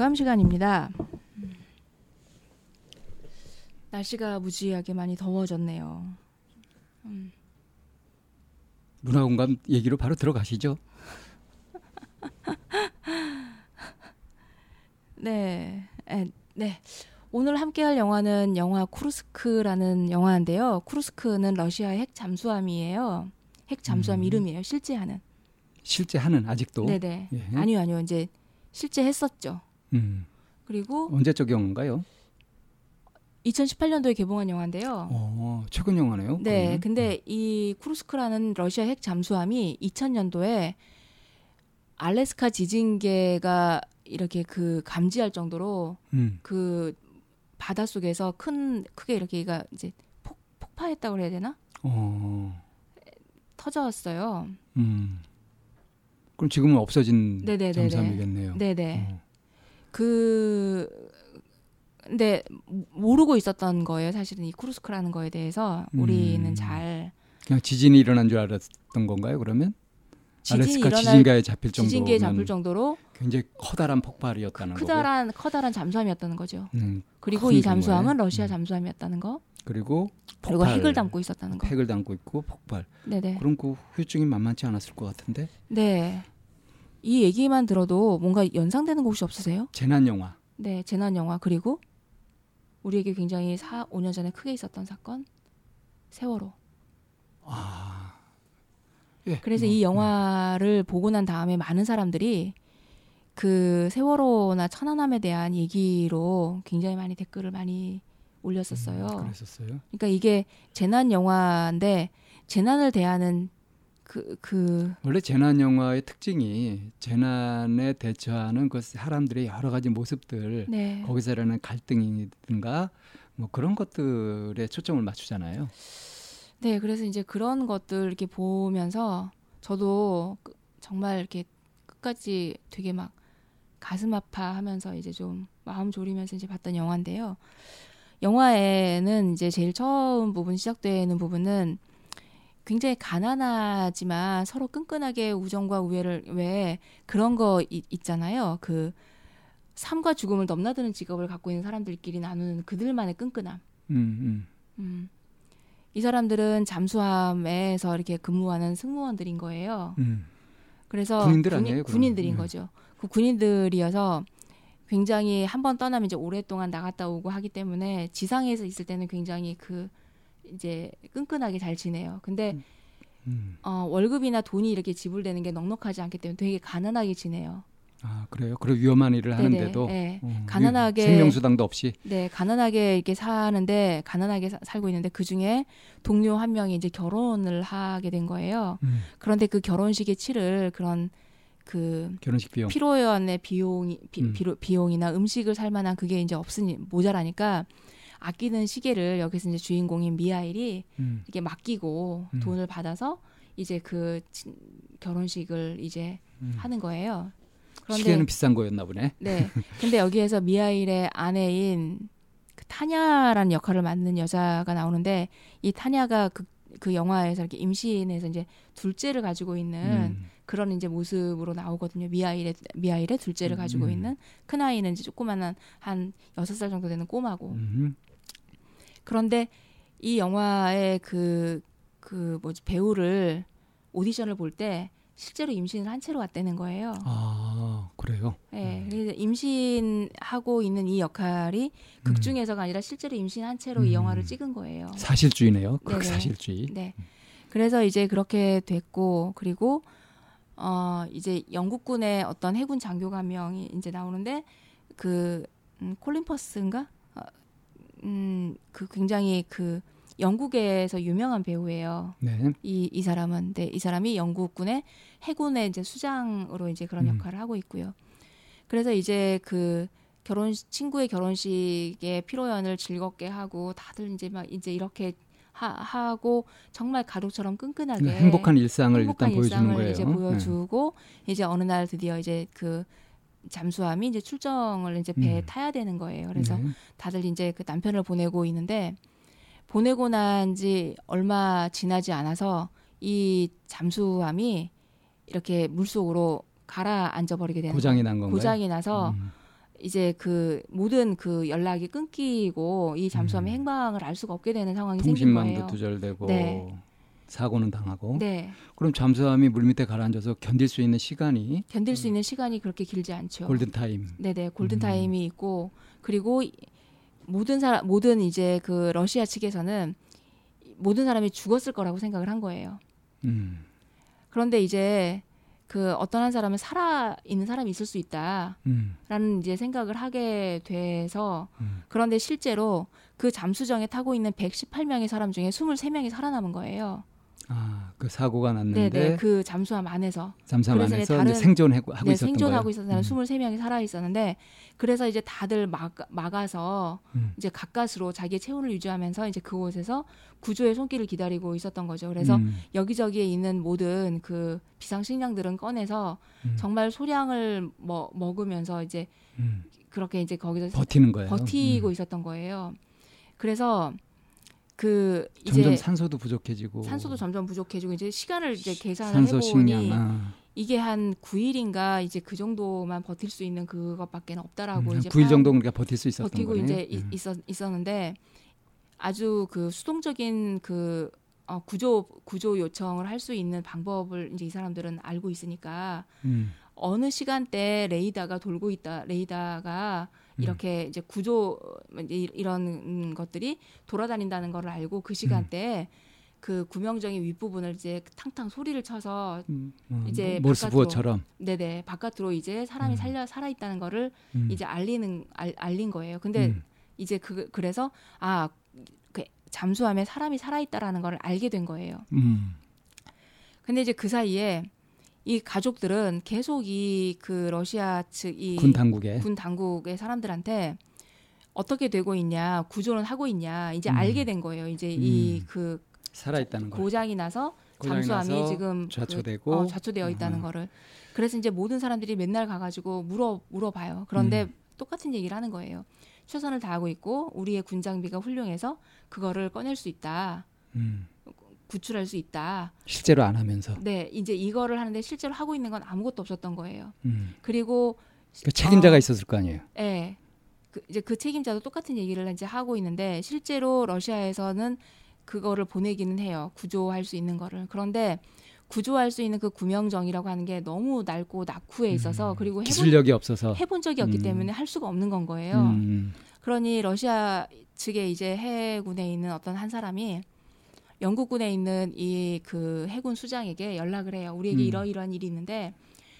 문화공감 시간입니다. 날씨가 무지하게 많이 더워졌네요. 음. 문화 공감 얘기로 바로 들어가시죠. 네, 에, 네. 오늘 함께할 영화는 영화 쿠르스크라는 영화인데요. 쿠르스크는 러시아의 핵 잠수함이에요. 핵 잠수함 음. 이름이에요. 실제 하는. 실제 하는 아직도. 네네. 예. 아니요, 아니요. 이제 실제 했었죠. 음. 그리고 언제적 영화인가요? 2018년도에 개봉한 영화인데요. 어, 최근 영화네요. 네, 그러면? 근데 이 쿠르스크라는 러시아 핵 잠수함이 2000년도에 알래스카 지진계가 이렇게 그 감지할 정도로 음. 그 바닷속에서 큰 크게 이렇게 가 이제 폭, 폭파했다고 그래야 되나? 어. 터졌어요. 음. 그럼 지금은 없어진 네네네네. 잠수함이겠네요. 네네. 어. 그 근데 모르고 있었던 거예요. 사실은 이 쿠르스크라는 거에 대해서 우리는 음. 잘 그냥 지진이 일어난 줄 알았던 건가요? 그러면 알래스카 지진가에 잡힐 정도면 지진계에 잡을 정도로 굉장히 커다란 폭발이었다는 거고요. 크다란 커다란 잠수함이었다는 거죠. 음, 그리고 큰이 잠수함은 규모의. 러시아 음. 잠수함이었다는 거. 그리고 그리고 폭발. 핵을 담고 있었다는 거. 핵을 담고 있고 폭발. 네네. 그럼 그 후유증이 만만치 않았을 것 같은데 네. 이 얘기만 들어도 뭔가 연상되는 거 혹시 없으세요? 재난 영화. 네, 재난 영화 그리고 우리에게 굉장히 4, 5년 전에 크게 있었던 사건 세월호. 아. 예. 그래서 뭐, 이 영화를 보고 난 다음에 많은 사람들이 그 세월호나 천안함에 대한 얘기로 굉장히 많이 댓글을 많이 올렸었어요. 음, 그랬었어요. 그러니까 이게 재난 영화인데 재난을 대하는 그, 그, 원래 재난 영화의 특징이 재난에 대처하는 그 사람들의 여러 가지 모습들 네. 거기서 일어나는 갈등이든가 뭐 그런 것들에 초점을 맞추잖아요. 네, 그래서 이제 그런 것들 이렇게 보면서 저도 그- 정말 이렇게 끝까지 되게 막 가슴 아파하면서 이제 좀 마음 졸이면서 이제 봤던 영화인데요. 영화에는 이제 제일 처음 부분 시작되는 부분은 굉장히 가난하지만 서로 끈끈하게 우정과 우애를 왜 그런 거 이- 있잖아요. 그 삶과 죽음을 넘나드는 직업을 갖고 있는 사람들끼리 나누는 그들만의 끈끈함. 음, 음. 음. 이 사람들은 잠수함에서 이렇게 근무하는 승무원들인 거예요. 음. 그래서 군인들 군인- 아니에요? 군인들인 네. 거죠. 그 군인들이어서 굉장히 한 번 떠나면 이제 오랫동안 나갔다 오고 하기 때문에 지상에서 있을 때는 굉장히 그 이제 끈끈하게 잘 지내요. 근데 음. 어, 월급이나 돈이 이렇게 지불되는 게 넉넉하지 않기 때문에 되게 가난하게 지내요. 아 그래요. 그리고 위험한 일을 네네, 하는데도 네. 어, 가난하게- 생명수당도 없이 네, 가난하게 이렇게 사는데 가난하게 사- 살고 있는데 그 중에 동료 한 명이 이제 결혼을 하게 된 거예요. 음, 그런데 그 결혼식에 치를 그런 그 결혼식 비용. 필요연의 비용이 비, 음. 비용이나 음식을 살 만한 그게 이제 없으니 모자라니까 아끼는 시계를 여기서 이제 주인공인 미하일이 음, 이렇게 맡기고 음. 돈을 받아서 이제 그 친- 결혼식을 이제 음. 하는 거예요. 그런데 시계는 비싼 거였나 보네. 네. 근데 여기에서 미하일의 아내인 그 타냐라는 역할을 맡는 여자가 나오는데 이 타냐가 그, 그 영화에서 이렇게 임신해서 이제 둘째를 가지고 있는 음, 그런 이제 모습으로 나오거든요. 미하일의 미하일의 둘째를 가지고 음. 있는 큰 아이는 이제 조그만한 한 여섯 살 정도 되는 꼬마고. 음, 그런데 이 영화의 그, 그 뭐지, 배우를 오디션을 볼 때 실제로 임신을 한 채로 왔다는 거예요. 아 그래요. 예, 그래서 임신하고 있는 이 역할이 극 중에서가 아니라 실제로 임신한 채로 이 음. 영화를 찍은 거예요. 사실주의네요. 극사실주의. 네. 그래서 이제 그렇게 됐고 그리고 어 이제 영국군의 어떤 해군 장교가 한 명이 이제 나오는데 그 음, 콜린 퍼스인가? 어, 음, 그 굉장히 그 영국에서 유명한 배우예요. 네. 이, 이 사람은. 근데 이 사람이 영국군의 해군의 이제 수장으로 이제 그런 음. 역할을 하고 있고요. 그래서 이제 그 결혼 친구의 결혼식에 피로연을 즐겁게 하고 다들 이제 막 이제 이렇게 하, 하고 정말 가족처럼 끈끈하게 네, 행복한 일상을 행복한 일단 보여주는 일상을 거예요. 이제 보여주고 이제 어느 날 드디어 이제 그 잠수함이 이제 출정을 이제 배에 음. 타야 되는 거예요. 네. 그래서 네. 다들 이제 그 남편을 보내고 있는데 보내고 난 지 얼마 지나지 않아서 이 잠수함이 이렇게 물속으로 가라앉아 버리게 되는 고장이 난 건가요? 고장이 나서 음. 이제 그 모든 그 연락이 끊기고 이 잠수함의 음. 행방을 알 수가 없게 되는 상황이 생긴 통신망도 거예요. 두절되고 네. 사고는 당하고 네, 그럼 잠수함이 물 밑에 가라앉아서 견딜 수 있는 시간이 견딜 수 있는 시간이 그렇게 길지 않죠. 음. 골든 타임. 네 네 골든 음. 타임이 있고 그리고 이- 모든 사람 모든 이제 그 러시아 측에서는 모든 사람이 죽었을 거라고 생각을 한 거예요. 음. 그런데 이제 그 어떤 한 사람은 살아 있는 사람이 있을 수 있다라는 음. 이제 생각을 하게 돼서 음. 그런데 실제로 그 잠수정에 타고 있는 118명의 사람 중에 23명이 살아남은 거예요. 아, 그 사고가 났는데 네네 그 잠수함 안에서 잠수함 안에서 다른- 생존하고 하고 네, 있었던 생존하고 거예요. 있었던 사람 23명이 살아 있었는데 그래서 이제 다들 막, 막아서 음. 이제 가까스로 자기의 체온을 유지하면서 이제 그곳에서 구조의 손길을 기다리고 있었던 거죠. 그래서 음. 여기저기에 있는 모든 그 비상 식량들은 꺼내서 음. 정말 소량을 먹, 먹으면서 이제 음. 그렇게 이제 거기서 버티는 거예요. 버티고 음. 있었던 거예요. 그래서 그 이제 점점 산소도 부족해지고 산소도 점점 부족해지고 이제 시간을 이제 계산을 산소 해보니 식량 아. 이게 한 9일인가 이제 그 정도만 버틸 수 있는 그것밖에 없다라고 음, 이제 9일 파악- 정도 우리가 버틸 수 있었던 버티고 거네. 이제 이- 음. 있었, 있었는데 아주 그 수동적인 그 어, 구조 구조 요청을 할 수 있는 방법을 이제 이 사람들은 알고 있으니까 음. 어느 시간대 레이더가 돌고 있다 레이더가 음. 이렇게 이제 구조 이런 것들이 돌아다닌다는 걸 알고 그 시간대에 그 구명정의 윗부분을 이제 탕탕 소리를 쳐서 음. 어, 이제 모르스 바깥으로- 부어처럼 네네 바깥으로 이제 사람이 음. 살려 살아 있다는 거를 음. 이제 알리는 알, 알린 거예요. 근데 음. 이제 그 그래서 아 그 잠수함에 사람이 살아 있다라는 걸 알게 된 거예요. 음. 근데 이제 그 사이에 이 가족들은 계속 이 그 러시아 측이 군 당국에 군 당국의 사람들한테 어떻게 되고 있냐 구조는 하고 있냐 이제 음. 알게 된 거예요. 이제 음. 이그 살아있다는 거. 고장이 나서 고장이 잠수함이 나서 지금 그- 좌초되고 어, 좌초되어 있다는 음. 거를 그래서 이제 모든 사람들이 맨날 가가지고 물어 물어봐요. 그런데 음. 똑같은 얘기를 하는 거예요. 최선을 다하고 있고 우리의 군 장비가 훌륭해서 그거를 꺼낼 수 있다, 음. 구출할 수 있다. 실제로 안 하면서 네, 이제 이거를 하는데 실제로 하고 있는 건 아무것도 없었던 거예요. 음. 그리고 그 책임자가 어, 있었을 거 아니에요. 예. 그 이제 그 책임자도 똑같은 얘기를 이제 하고 있는데 실제로 러시아에서는 그거를 보내기는 해요. 구조할 수 있는 거를. 그런데 구조할 수 있는 그 구명정이라고 하는 게 너무 낡고 낙후해 있어서 음. 그리고 해본, 기술력이 없어서 해본 적이 없기 음. 때문에 할 수가 없는 건 거예요. 음. 그러니 러시아 측에 이제 해군에 있는 어떤 한 사람이 영국군에 있는 이 그 해군 수장에게 연락을 해요. 우리에게 음. 이러이러한 일이 있는데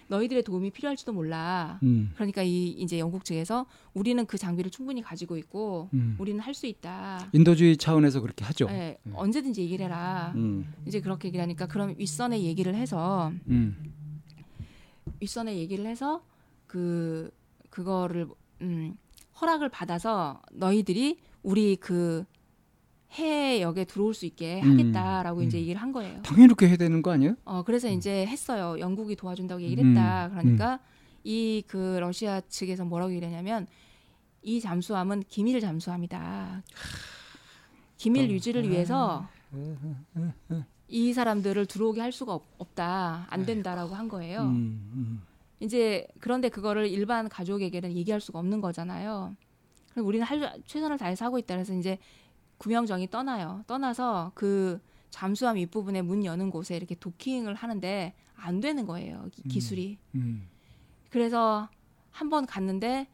너희들의 도움이 필요할지도 몰라. 음. 그러니까 이 이제 영국 측에서 우리는 그 장비를 충분히 가지고 있고 음. 우리는 할 수 있다. 인도주의 차원에서 그렇게 하죠. 예, 언제든지 얘기를 해라. 음. 이제 그렇게 얘기를 하니까 그럼 윗선에 얘기를 해서 음. 윗선에 얘기를 해서 그 그거를 음, 허락을 받아서 너희들이 우리 그 해역에 들어올 수 있게 음, 하겠다라고 음. 이제 얘기를 한 거예요. 당연히 그렇게 해야 되는 거 아니에요? 어 그래서 이제 했어요. 영국이 도와준다고 얘기를 음, 했다. 그러니까 이 그 러시아 측에서 뭐라고 얘기하냐면 이 잠수함은 기밀 잠수함이다. 기밀 또, 유지를 아, 위해서 이 사람들을 들어오게 할 수가 없, 없다. 안 된다라고 한 거예요. 음, 음. 이제 그런데 그거를 일반 가족에게는 얘기할 수가 없는 거잖아요. 그럼 우리는 할 최선을 다해서 하고 있다. 그래서 이제 구명정이 떠나요. 떠나서 그 잠수함 윗부분에 문 여는 곳에 이렇게 도킹을 하는데 안 되는 거예요. 기- 음. 기술이. 음. 그래서 한 번 갔는데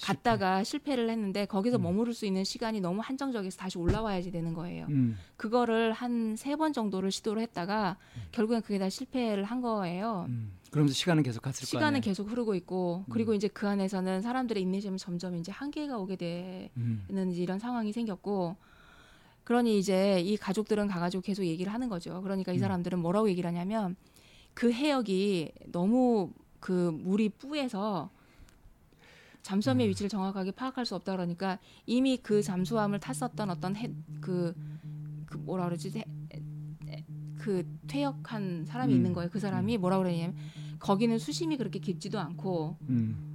갔다가 실패를 했는데 거기서 음. 머무를 수 있는 시간이 너무 한정적이어서 다시 올라와야지 되는 거예요. 음. 그거를 한 세 번 정도를 시도를 했다가 결국엔 그게 다 실패를 한 거예요. 음. 그러면서 시간은 계속 갔을 거 시간은. 계속 흐르고 있고 그리고 음. 이제 그 안에서는 사람들의 인내심이 점점 이제 한계가 오게 되는 음. 이런 상황이 생겼고 그러니 이제 이 가족들은 가가지고 계속 얘기를 하는 거죠. 그러니까 이 음. 사람들은 뭐라고 얘기를 하냐면 그 해역이 너무 그 물이 뿌해서 잠수함의 음. 위치를 정확하게 파악할 수 없다 그러니까 이미 그 잠수함을 탔었던 어떤 해, 그, 그 뭐라 그러지 해- 해- 그 퇴역한 사람이 음. 있는 거예요. 그 사람이 뭐라 그러냐면 거기는 수심이 그렇게 깊지도 않고 음.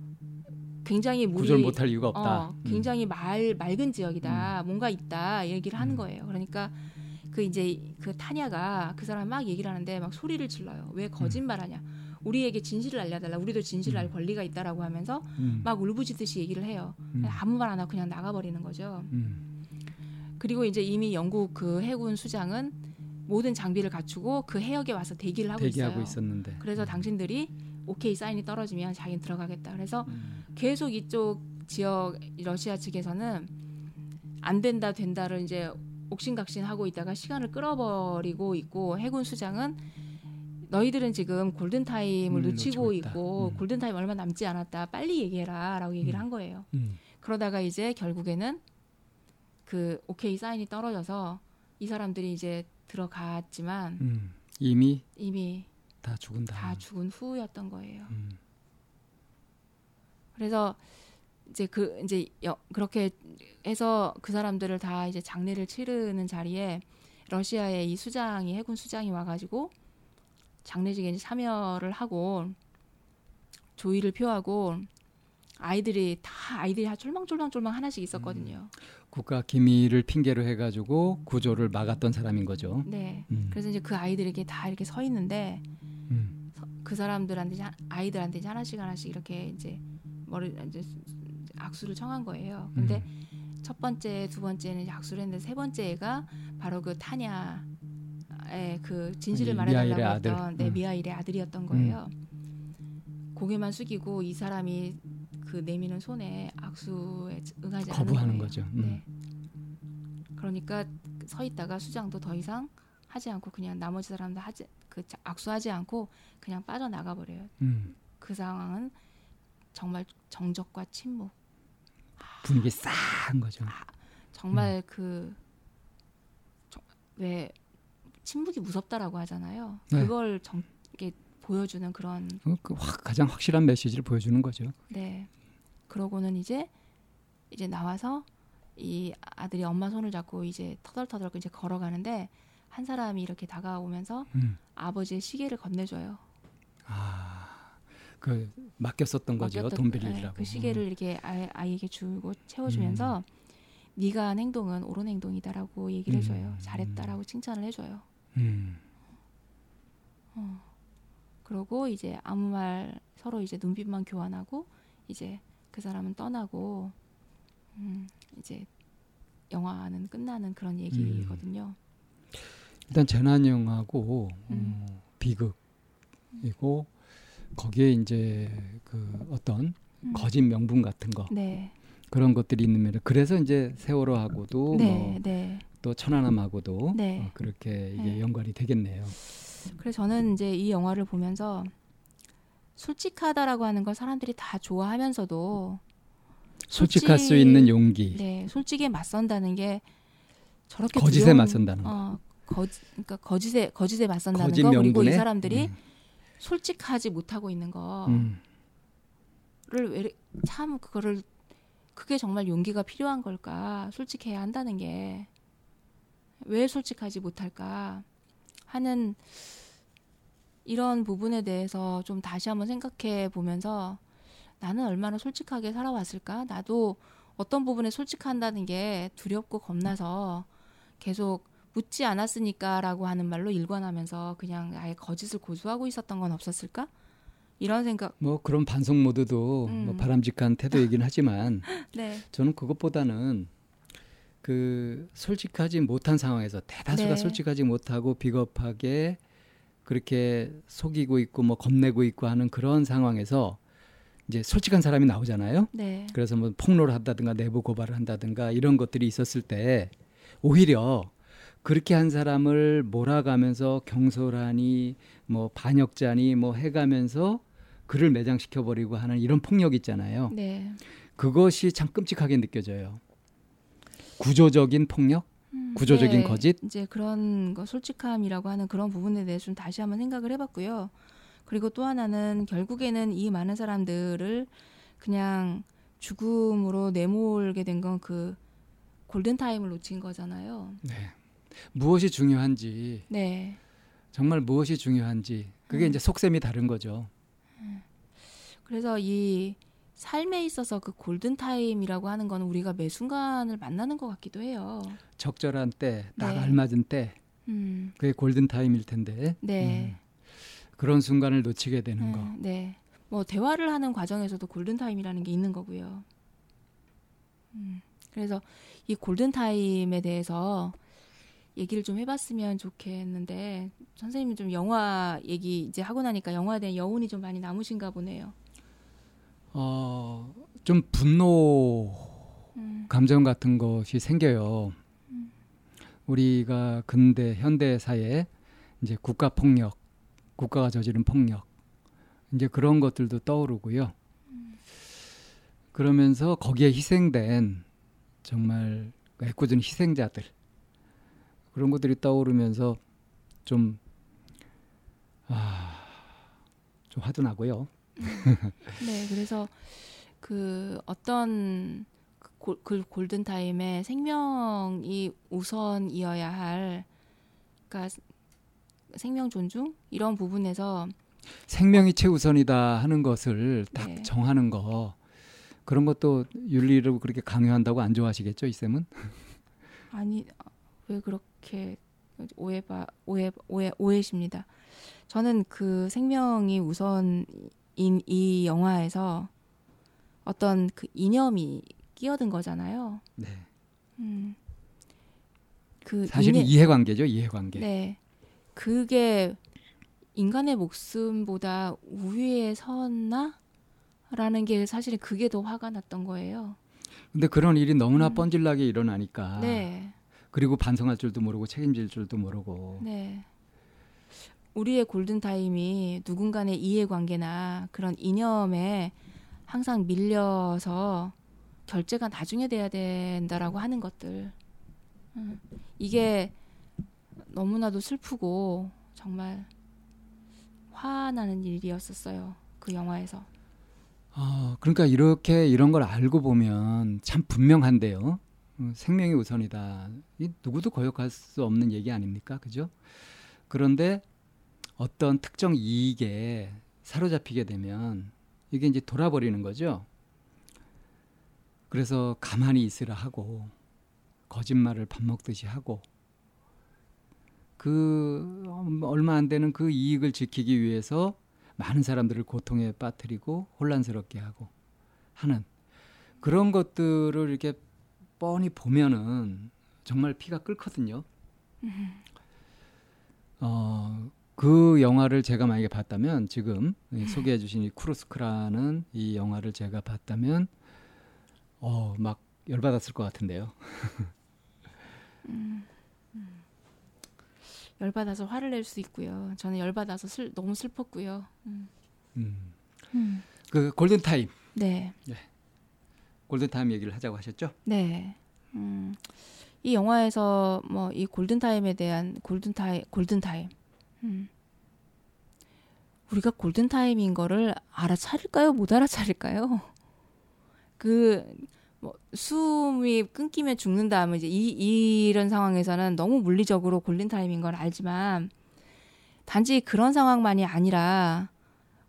굉장히 물이 구조를 못할 이유가 없다. 어, 굉장히 말 맑은 지역이다. 뭔가 있다. 얘기를 하는 음. 거예요. 그러니까 그 이제 그 타냐가 그 사람 막 얘기를 하는데 막 소리를 질러요. 왜 거짓말하냐? 우리에게 진실을 알려달라. 우리도 진실을 알 음. 권리가 있다라고 하면서 음. 막 울부짖듯이 얘기를 해요. 음. 아무 말 안 하고 그냥 나가버리는 거죠. 음. 그리고 이제 이미 영국 그 해군 수장은 모든 장비를 갖추고 그 해역에 와서 대기를 하고 대기하고 있어요. 있었는데. 그래서 당신들이 오케이 사인이 떨어지면 자기는 들어가겠다. 그래서 음. 계속 이쪽 지역 러시아 측에서는 안 된다 된다를 이제 옥신각신 하고 있다가 시간을 끌어버리고 있고 해군 수장은 너희들은 지금 골든 타임을 음, 놓치고. 있고 음. 골든 타임 얼마 남지 않았다. 빨리 얘기해라라고 얘기를 음. 한 거예요. 음. 그러다가 이제 결국에는 그 오케이 사인이 떨어져서 이 사람들이 이제 들어갔지만 음. 이미 이미 다 죽은 다음. 다 죽은 후였던 거예요. 음. 그래서 이제 그 이제 여, 그렇게 해서 그 사람들을 다 이제 장례를 치르는 자리에 러시아의 이 수장이 해군 수장이 와가지고 장례식에 이제 참여를 하고 조의를 표하고 아이들이 다 아이들이 다 쫄망쫄망쫄망 하나씩 있었거든요. 국가 기밀을 핑계로 해가지고 구조를 막았던 사람인 거죠. 네. 음. 그래서 이제 그 아이들에게 다 이렇게 서 있는데 음. 그 사람들한테 아이들한테 이제 하나씩 하나씩 이렇게 이제 머리 이제 악수를 청한 거예요. 근데 음. 첫 번째, 두 번째는 악수를 했는데 세 번째 애가 바로 그 타냐의 그 진실을 말해달라고 했던 아들. 네, 음. 미하일의 아들이었던 거예요. 고개만 숙이고 이 사람이 그 내미는 손에 악수에 응하지 않는 거부하는. 거죠. 음. 네. 그러니까 서 있다가 수장도 더 이상 하지 않고 그냥 나머지 사람도 하지 그 자- 악수하지 않고 그냥 빠져나가 버려요. 음. 그 상황은 정말 정적과 침묵. 분위기 싸한 거죠. 정말 음. 그왜 침묵이 무섭다라고 하잖아요. 네. 그걸 정, 이게 보여주는 그런 어, 그 확, 가장 확실한 메시지를 보여주는 거죠. 네. 그러고는 이제 이제 나와서 이 아들이 엄마 손을 잡고 이제 터덜터덜 이제 걸어가는데 한 사람이 이렇게 다가오면서 음. 아버지의 시계를 건네줘요. 아, 그 맡겼었던 거죠. 돈 네, 빌리려고. 그 시계를 이렇게 아이, 아이 에게 주고 채워주면서 음. 네가 한 행동은 옳은 행동이다라고 얘기를 음. 해줘요. 잘했다라고 칭찬을 해줘요. 음. 그러고 이제 아무 말 서로 이제 눈빛만 교환하고 이제 그 사람은 떠나고 음, 이제 영화는 끝나는 그런 얘기거든요. 일단 재난 영화고 음. 어, 비극이고 거기에 이제 그 어떤 음. 거짓 명분 같은 거 네, 그런 것들이 있는 면에 그래서 이제 세월호하고도 네, 뭐 네. 또 천안함하고도 네. 어, 그렇게 이게 네. 연관이 되겠네요. 그래서 저는 이제 이 영화를 보면서 솔직하다라고 하는 걸 사람들이 다 좋아하면서도 솔직할 수 솔직- 있는 용기, 네, 솔직에 맞선다는 게 저렇게 거짓에 두려운- 맞선다는 거. 어, 거짓, 그러니까 거짓에 거짓에 맞선다는 거 그리고 이 사람들이 음, 솔직하지 못하고 있는 거를 음, 왜참 그거를 그게 정말 용기가 필요한 걸까? 솔직해야 한다는 게. 왜 솔직하지 못할까? 하는 이런 부분에 대해서 좀 다시 한번 생각해 보면서 나는 얼마나 솔직하게 살아왔을까? 나도 어떤 부분에 솔직한다는 게 두렵고 겁나서 계속 묻지 않았으니까라고 하는 말로 일관하면서 그냥 아예 거짓을 고수하고 있었던 건 없었을까? 이런 생각. 뭐 그런 반성 모드도 음. 뭐 바람직한 태도이긴 하지만 네. 저는 그것보다는 그 솔직하지 못한 상황에서 대다수가 네. 솔직하지 못하고 비겁하게 그렇게 속이고 있고 뭐 겁내고 있고 하는 그런 상황에서 이제 솔직한 사람이 나오잖아요. 네. 그래서 뭐 폭로를 한다든가 내부 고발을 한다든가 이런 것들이 있었을 때 오히려 그렇게 한 사람을 몰아가면서 경솔하니 뭐 반역자니 뭐 해가면서 그를 매장시켜 버리고 하는 이런 폭력 있잖아요. 네. 그것이 참 끔찍하게 느껴져요. 구조적인 폭력, 음, 구조적인 네, 거짓. 이제 그런 거 솔직함이라고 하는 그런 부분에 대해서 좀 다시 한번 생각을 해봤고요. 그리고 또 하나는 결국에는 이 많은 사람들을 그냥 죽음으로 내몰게 된 건 그 골든 타임을 놓친 거잖아요. 네. 무엇이 중요한지 네. 정말 무엇이 중요한지 그게 음. 이제 속셈이 다른 거죠. 그래서 이 삶에 있어서 그 골든 타임이라고 하는 건 우리가 매 순간을 만나는 것 같기도 해요. 적절한 때, 딱 네. 알맞은 때, 음. 그게 골든 타임일 텐데. 네. 음. 그런 순간을 놓치게 되는 네, 거. 네. 뭐 대화를 하는 과정에서도 골든 타임이라는 게 있는 거고요. 음, 그래서 이 골든 타임에 대해서 얘기를 좀 해봤으면 좋겠는데 선생님은 좀 영화 얘기 이제 하고 나니까 영화에 대한 여운이 좀 많이 남으신가 보네요. 어, 좀 분노 음, 감정 같은 것이 생겨요. 우리가 근대 현대 사회에 이제 국가 폭력, 국가가 저지른 폭력 이제 그런 것들도 떠오르고요. 그러면서 거기에 희생된 정말 애꿎은 희생자들 그런 것들이 떠오르면서 좀 아, 좀 화도 나고요. 네, 그래서 그 어떤 그 골- 그 골든 타임에 생명이 우선이어야 할, 그러니까 생명 존중 이런 부분에서 생명이 최우선이다 하는 것을 딱 네. 정하는 거 그런 것도 윤리를 그렇게 강요한다고 안 좋아하시겠죠, 이 쌤은? 아니 왜 그렇게 오해바 오해 오해 오해십니다. 저는 그 생명이 우선인 이 영화에서 어떤 그 이념이 끼어든 거잖아요. 네. 음. 그 사실은 이념- 이해관계죠, 이해관계. 네. 그게 인간의 목숨보다 우위에 섰나? 라는 게 사실은 그게 더 화가 났던 거예요. 근데 그런 일이 너무나 음. 뻔질나게 일어나니까 네. 그리고 반성할 줄도 모르고 책임질 줄도 모르고 네. 우리의 골든 타임이 누군가의 이해관계나 그런 이념에 항상 밀려서 결제가 나중에 돼야 된다라고 하는 것들. 음, 이게 너무나도 슬프고 정말 화나는 일이었었어요. 그 영화에서. 아, 그러니까 이렇게 이런 걸 알고 보면 참 분명한데요. 어, 생명이 우선이다. 이 누구도 거역할 수 없는 얘기 아닙니까? 그죠? 그런데 어떤 특정 이익에 사로잡히게 되면 이게 이제 돌아버리는 거죠. 그래서 가만히 있으라 하고 거짓말을 밥 먹듯이 하고 그 얼마 안 되는 그 이익을 지키기 위해서 많은 사람들을 고통에 빠뜨리고 혼란스럽게 하고 하는 그런 것들을 이렇게 뻔히 보면은 정말 피가 끓거든요. 어, 그 영화를 제가 만약에 봤다면 지금 이 소개해 주신 이 쿠로스크라는 이 영화를 제가 봤다면 어, 막 열받았을 것 같은데요. 열받아서 화를 낼 수 있고요. 저는 열받아서 슬, 너무 슬펐고요. 음. 음. 그 골든 타임, 네. 골든 타임 얘기를 하자고 하셨죠? 네. 음, 이 영화에서 뭐 이 골든 타임에 대한 골든 타임 골든 타임. 음. 우리가 골든 타임인 거를 알아차릴까요? 못 알아차릴까요? 그 뭐 숨이 끊기면 죽는다 하면 이제 이 이런 상황에서는 너무 물리적으로 골든 타임인 걸 알지만 단지 그런 상황만이 아니라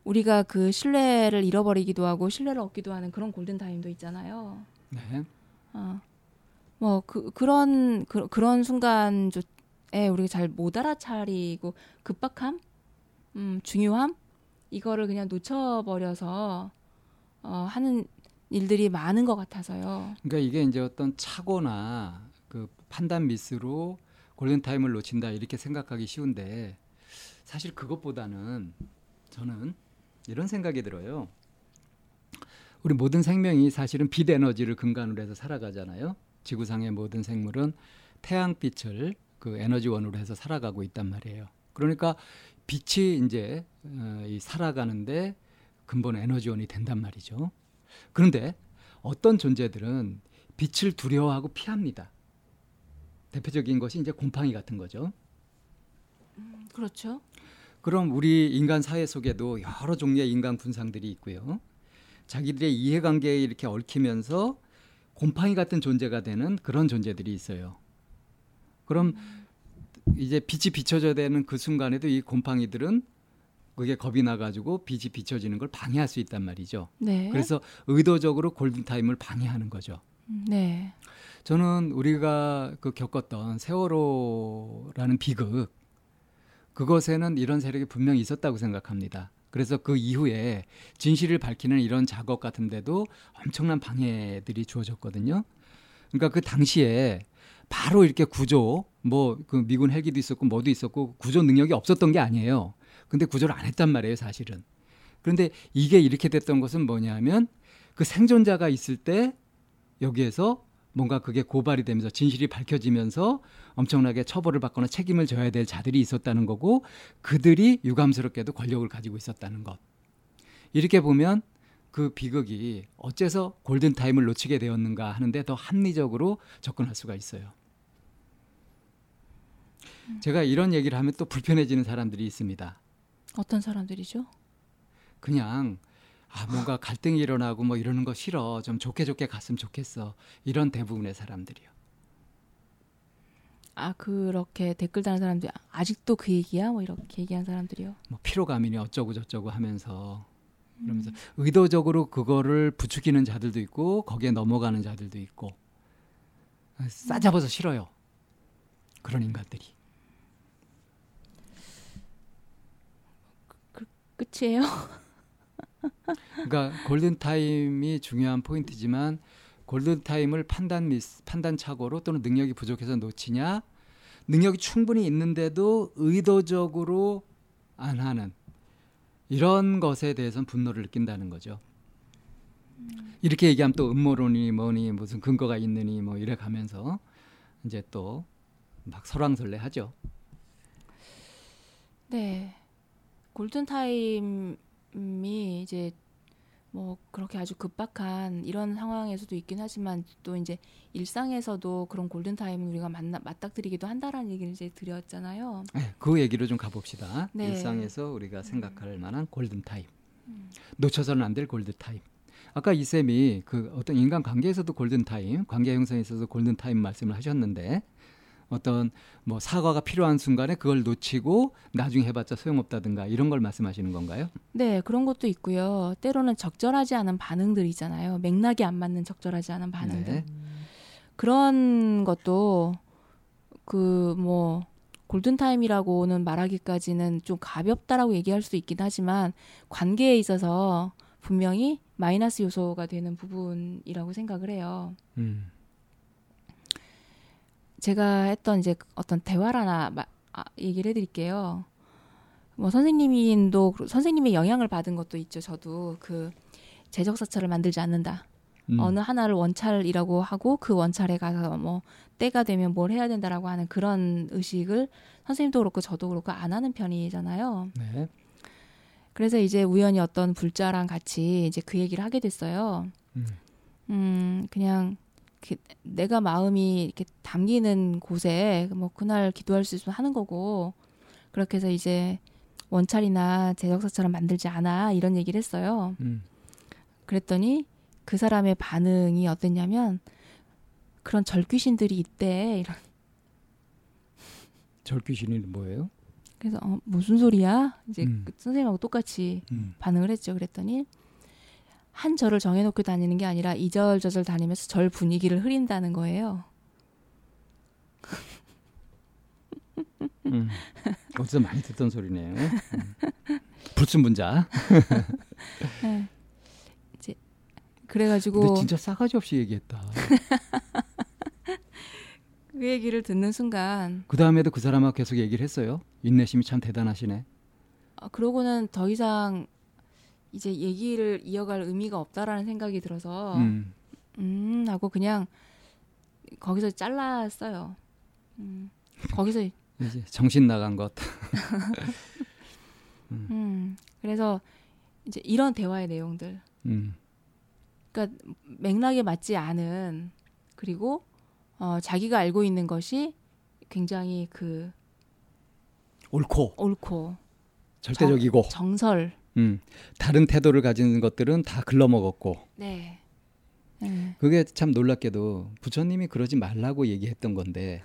우리가 그 신뢰를 잃어버리기도 하고 신뢰를 얻기도 하는 그런 골든 타임도 있잖아요. 네. 어. 뭐 그, 그런 그, 그런 순간에 우리가 잘 못 알아차리고 급박함, 음, 중요함 이거를 그냥 놓쳐버려서 어, 하는 일들이 많은 것 같아서요. 그러니까 이게 이제 어떤 착오나 그 판단 미스로 골든 타임을 놓친다 이렇게 생각하기 쉬운데 사실 그것보다는 저는 이런 생각이 들어요. 우리 모든 생명이 사실은 빛 에너지를 근간으로 해서 살아가잖아요. 지구상의 모든 생물은 태양빛을 그 에너지원으로 해서 살아가고 있단 말이에요. 그러니까 빛이 이제 어, 이 살아가는데 근본 에너지원이 된단 말이죠. 그런데 어떤 존재들은 빛을 두려워하고 피합니다. 대표적인 것이 이제 곰팡이 같은 거죠. 그렇죠. 그럼 우리 인간 사회 속에도 여러 종류의 인간 군상들이 있고요. 자기들의 이해관계에 이렇게 얽히면서 곰팡이 같은 존재가 되는 그런 존재들이 있어요. 그럼 이제 빛이 비춰져야 되는 그 순간에도 이 곰팡이들은 그게 겁이 나가지고 빛이 비춰지는 걸 방해할 수 있단 말이죠. 네. 그래서 의도적으로 골든타임을 방해하는 거죠. 음, 네. 저는 우리가 그 겪었던 세월호라는 비극 그것에는 이런 세력이 분명히 있었다고 생각합니다. 그래서 그 이후에 진실을 밝히는 이런 작업 같은데도 엄청난 방해들이 주어졌거든요. 그러니까 그 당시에 바로 이렇게 구조 뭐 그 미군 헬기도 있었고 뭐도 있었고 구조 능력이 없었던 게 아니에요. 근데 구조를 안 했단 말이에요, 사실은. 그런데 이게 이렇게 됐던 것은 뭐냐면 그 생존자가 있을 때 여기에서 뭔가 그게 고발이 되면서 진실이 밝혀지면서 엄청나게 처벌을 받거나 책임을 져야 될 자들이 있었다는 거고 그들이 유감스럽게도 권력을 가지고 있었다는 것. 이렇게 보면 그 비극이 어째서 골든타임을 놓치게 되었는가 하는데 더 합리적으로 접근할 수가 있어요. 제가 이런 얘기를 하면 또 불편해지는 사람들이 있습니다. 어떤 사람들이죠? 그냥 아 뭔가 갈등이 일어나고 뭐 이러는 거 싫어 좀 좋게 좋게 갔으면 좋겠어 이런 대부분의 사람들이요. 아 그렇게 댓글 다는 사람들 아직도 그 얘기야? 뭐 이렇게 얘기한 사람들이요. 뭐 피로감이니 어쩌고 저쩌고 하면서 그러면서 음. 의도적으로 그거를 부추기는 자들도 있고 거기에 넘어가는 자들도 있고 싸잡아서 싫어요. 그런 인간들이. 그, 끝이에요? 그러니까 골든 타임이 중요한 포인트지만 골든 타임을 판단 미스, 판단 착오로 또는 능력이 부족해서 놓치냐 능력이 충분히 있는데도 의도적으로 안 하는 이런 것에 대해서는 분노를 느낀다는 거죠. 이렇게 얘기하면 또 음모론이 뭐니 무슨 근거가 있느니 뭐 이래 가면서 이제 또 막 설왕설래 하죠. 네, 골든 타임 이 이제 뭐 그렇게 아주 급박한 이런 상황에서도 있긴 하지만 또 이제 일상에서도 그런 골든 타임을 우리가 만나 맞닥뜨리기도 한다라는 얘기를 이제 드렸잖아요. 네, 그 얘기로 좀 가봅시다. 네. 일상에서 우리가 생각할 만한 골든 타임, 음. 놓쳐서는 안 될 골든 타임. 아까 이 쌤이 그 어떤 인간 관계에서도 골든 타임, 관계 형성에 있어서 골든 타임 말씀을 하셨는데 어떤 뭐 사과가 필요한 순간에 그걸 놓치고 나중에 해봤자 소용없다든가 이런 걸 말씀하시는 건가요? 네, 그런 것도 있고요. 때로는 적절하지 않은 반응들 있잖아요. 맥락이 안 맞는 적절하지 않은 반응들. 네. 그런 것도 그 뭐 골든타임이라고는 말하기까지는 좀 가볍다라고 얘기할 수 있긴 하지만 관계에 있어서 분명히 마이너스 요소가 되는 부분이라고 생각을 해요. 음. 제가 했던 이제 어떤 대화를 하나 마, 아, 얘기를 해드릴게요. 뭐 선생님인도 선생님의 영향을 받은 것도 있죠. 저도 그 제적사찰을 만들지 않는다. 음. 어느 하나를 원찰이라고 하고 그 원찰에 가서 뭐 때가 되면 뭘 해야 된다라고 하는 그런 의식을 선생님도 그렇고 저도 그렇고 안 하는 편이잖아요. 네. 그래서 이제 우연히 어떤 불자랑 같이 이제 그 얘기를 하게 됐어요. 음, 음 그냥 그 내가 마음이 이렇게 담기는 곳에 뭐 그날 기도할 수 있으면 하는 거고 그렇게 해서 이제 원찰이나 제적사처럼 만들지 않아 이런 얘기를 했어요. 음. 그랬더니 그 사람의 반응이 어땠냐면 그런 절귀신들이 있대 이런. 절귀신이 뭐예요? 그래서 어, 무슨 소리야? 이제 음. 그 선생님하고 똑같이 음. 반응을 했죠. 그랬더니 한 절을 정해놓고 다니는 게 아니라 이절저절 다니면서 절 분위기를 흐린다는 거예요. 음, 어디서 많이 듣던 소리네요. 음. 불순분자. 네. 이제 그래가지고. 진짜 싸가지 없이 얘기했다. 그 얘기를 듣는 순간. 그 다음에도 그 사람하고 계속 얘기를 했어요. 인내심이 참 대단하시네. 아, 그러고는 더 이상 이제 얘기를 이어갈 의미가 없다라는 생각이 들어서 음, 음 하고 그냥 거기서 잘랐어요. 음, 거기서 이제 정신 나간 것. 음. 음. 그래서 이제 이런 대화의 내용들. 음. 그러니까 맥락에 맞지 않은 그리고 어, 자기가 알고 있는 것이 굉장히 그 옳고 옳고 절대적이고 정, 설 음, 다른 태도를 가진 것들은 다 글러먹었고. 네. 네. 그게 참 놀랍게도 부처님이 그러지 말라고 얘기했던 건데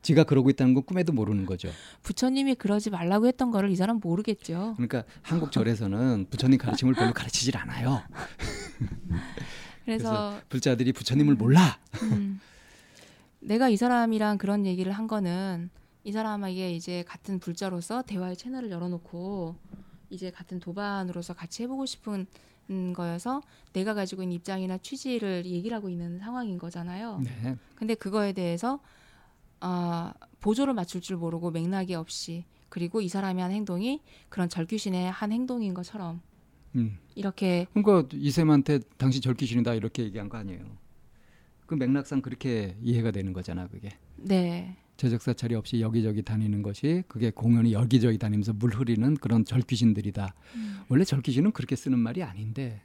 지가 그러고 있다는 건 꿈에도 모르는 거죠. 부처님이 그러지 말라고 했던 거를 이 사람 모르겠죠. 그러니까 한국 절에서는 부처님 가르침을 별로 가르치질 않아요. 그래서, 그래서, 불자들이 부처님을 몰라. 음. 내가 이 사람이랑 그런 얘기를 한 거는 이 사람에게 이제 같은 불자로서 대화의 채널을 열어놓고 이제 같은 도반으로서 같이 해보고 싶은 거여서 내가 가지고 있는 입장이나 취지를 얘기를 하고 있는 상황인 거잖아요. 네. 근데 그거에 대해서 아 보조를 맞출 줄 모르고 맥락이 없이 그리고 이 사람이 한 행동이 그런 절규신의 한 행동인 것처럼 음. 이렇게 그러니까 이샘한테 당신 절기신이다 이렇게 얘기한 거 아니에요. 그 맥락상 그렇게 이해가 되는 거잖아 그게. 네. 제적사찰이 없이 여기저기 다니는 것이 그게 공연이 여기저기 다니면서 물 흐리는 그런 절귀신들이다. 음. 원래 절귀신은 그렇게 쓰는 말이 아닌데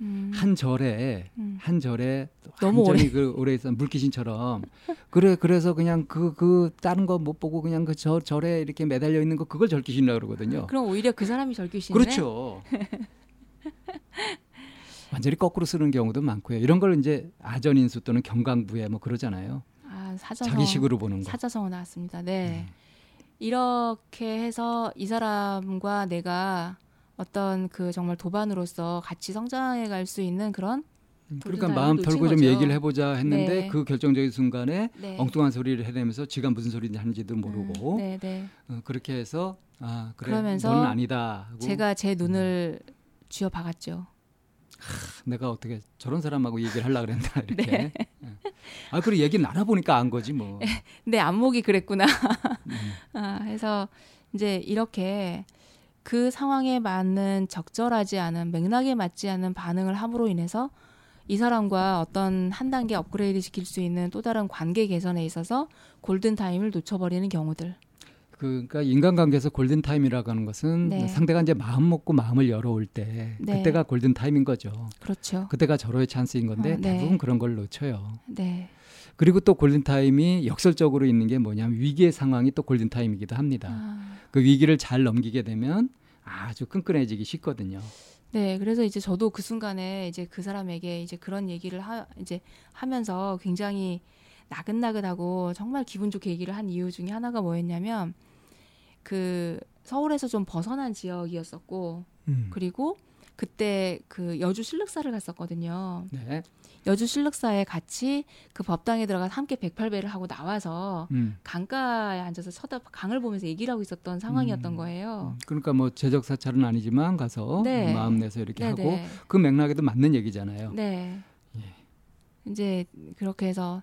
음. 한 절에 음. 한 절에 너무 완전히 그 오래 있어 물귀신처럼 그래 그래서 그냥 그그 다른 거 못 보고 그냥 그 절 절에 이렇게 매달려 있는 거 그걸 절귀신이라고 그러거든요. 그럼 오히려 그 사람이 절규신이네. 그렇죠. 완전히 거꾸로 쓰는 경우도 많고요. 이런 걸 이제 아전인수 또는 경강부에 뭐 그러잖아요. 아, 사자성 자기식으로 보는 거. 사자성어 나왔습니다. 네. 음. 이렇게 해서 이 사람과 내가 어떤 그 정말 도반으로서 같이 성장해 갈 수 있는 그런 그러니까 둘다 마음 털고 좀 거죠. 얘기를 해보자 했는데 네. 그 결정적인 순간에 네. 엉뚱한 소리를 해내면서 지가 무슨 소리인지 하는지도 모르고 음, 네, 네. 어, 그렇게 해서 아 그래 그러면서 너는 아니다 하고 제가 제 눈을 쥐어 박았죠. 내가 어떻게 저런 사람하고 얘기를 하려 그랬나 이렇게 네. 예. 아 그리고 얘기 나눠보니까 안 거지 뭐 내 안목이 그랬구나. 음. 아, 해서 이제 이렇게 그 상황에 맞는 적절하지 않은 맥락에 맞지 않은 반응을 함으로 인해서 이 사람과 어떤 한 단계 업그레이드 시킬 수 있는 또 다른 관계 개선에 있어서 골든 타임을 놓쳐버리는 경우들. 그러니까 인간관계에서 골든 타임이라고 하는 것은 네. 상대가 이제 마음 먹고 마음을 열어올 때 네. 그때가 골든 타임인 거죠. 그렇죠. 그때가 절호의 찬스인 건데 어, 네. 대부분 그런 걸 놓쳐요. 네. 그리고 또 골든 타임이 역설적으로 있는 게 뭐냐면 위기의 상황이 또 골든 타임이기도 합니다. 아, 그 위기를 잘 넘기게 되면 아주 끈끈해지기 쉽거든요. 네. 그래서 이제 저도 그 순간에 이제 그 사람에게 이제 그런 얘기를 하, 이제 하면서 굉장히 나긋나긋하고 정말 기분 좋게 얘기를 한 이유 중에 하나가 뭐였냐면 그 서울에서 좀 벗어난 지역이었었고 음. 그리고 그때 그 여주 실륵사를 갔었거든요. 네. 여주 실륵사에 같이 그 법당에 들어가서 함께 108배를 하고 나와서 음. 강가에 앉아서 쳐다 강을 보면서 얘기를 하고 있었던 상황이었던 음. 거예요. 그러니까 뭐 제적 사찰은 아니지만 가서 네. 마음 내서 이렇게 네, 하고 네. 그 맥락에도 맞는 얘기잖아요. 네. 예. 이제 그렇게 해서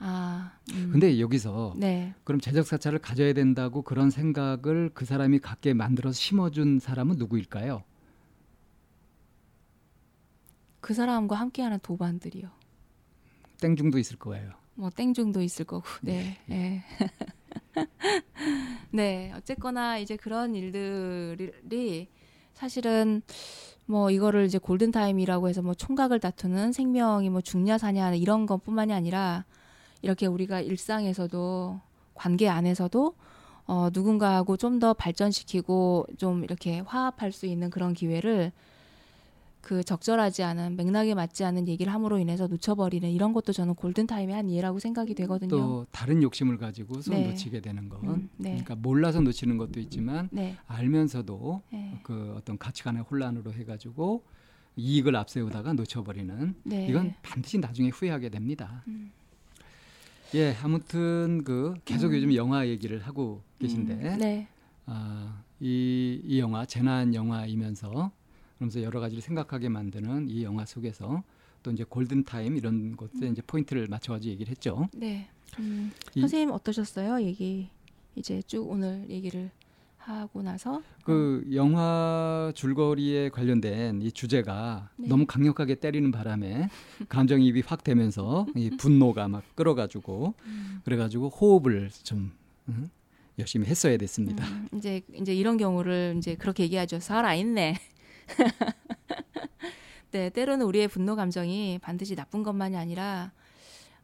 아 음, 근데 여기서 네. 그럼 제적 사찰을 가져야 된다고 그런 생각을 그 사람이 갖게 만들어서 심어준 사람은 누구일까요? 그 사람과 함께하는 도반들이요. 땡중도 있을 거예요. 뭐 땡중도 있을 거고. 네. 네. 네. 어쨌거나 이제 그런 일들이 사실은 뭐 이거를 이제 골든 타임이라고 해서 뭐 총각을 다투는 생명이 뭐 죽냐 사냐 이런 것뿐만이 아니라 이렇게 우리가 일상에서도 관계 안에서도 어 누군가하고 좀 더 발전시키고 좀 이렇게 화합할 수 있는 그런 기회를 그 적절하지 않은 맥락에 맞지 않은 얘기를 함으로 인해서 놓쳐버리는 이런 것도 저는 골든 타임의 한 예라고 생각이 되거든요. 또 다른 욕심을 가지고서 네. 놓치게 되는 건 음, 네. 그러니까 몰라서 놓치는 것도 있지만 네. 알면서도 네. 그 어떤 가치관의 혼란으로 해가지고 이익을 앞세우다가 놓쳐버리는 네. 이건 반드시 나중에 후회하게 됩니다. 음. 예, 아무튼 그 계속 요즘 영화 얘기를 하고 계신데 음, 네. 아, 이, 이 영화 재난 영화이면서 그러면서 여러 가지를 생각하게 만드는 이 영화 속에서 또 이제 골든 타임 이런 것에 이제 포인트를 맞춰가지고 얘기를 했죠. 네. 음, 이- 선생님 어떠셨어요? 얘기 이제 쭉 오늘 얘기를 하고 나서 그 영화 줄거리에 관련된 이 주제가 네. 너무 강력하게 때리는 바람에 감정이입이 확 되면서 이 분노가 막 끓어가지고 음, 그래가지고 호흡을 좀 음, 열심히 했어야 됐습니다. 음, 이제 이제 이런 경우를 이제 그렇게 얘기하죠. 살아 있네. 네, 때로는 우리의 분노 감정이 반드시 나쁜 것만이 아니라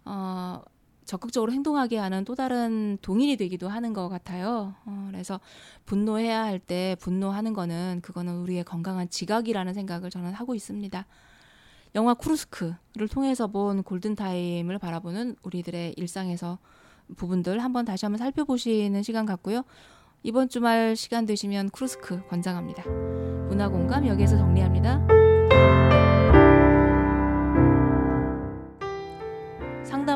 어, 적극적으로 행동하게 하는 또 다른 동인이 되기도 하는 것 같아요. 어, 그래서 분노해야 할 때 분노하는 거는 그거는 우리의 건강한 지각이라는 생각을 저는 하고 있습니다. 영화 쿠루스크를 통해서 본 골든타임을 바라보는 우리들의 일상에서 부분들 한번 다시 한번 살펴보시는 시간 같고요. 이번 주말 시간 되시면 크루스크 권장합니다. 문화공감 여기에서 정리합니다.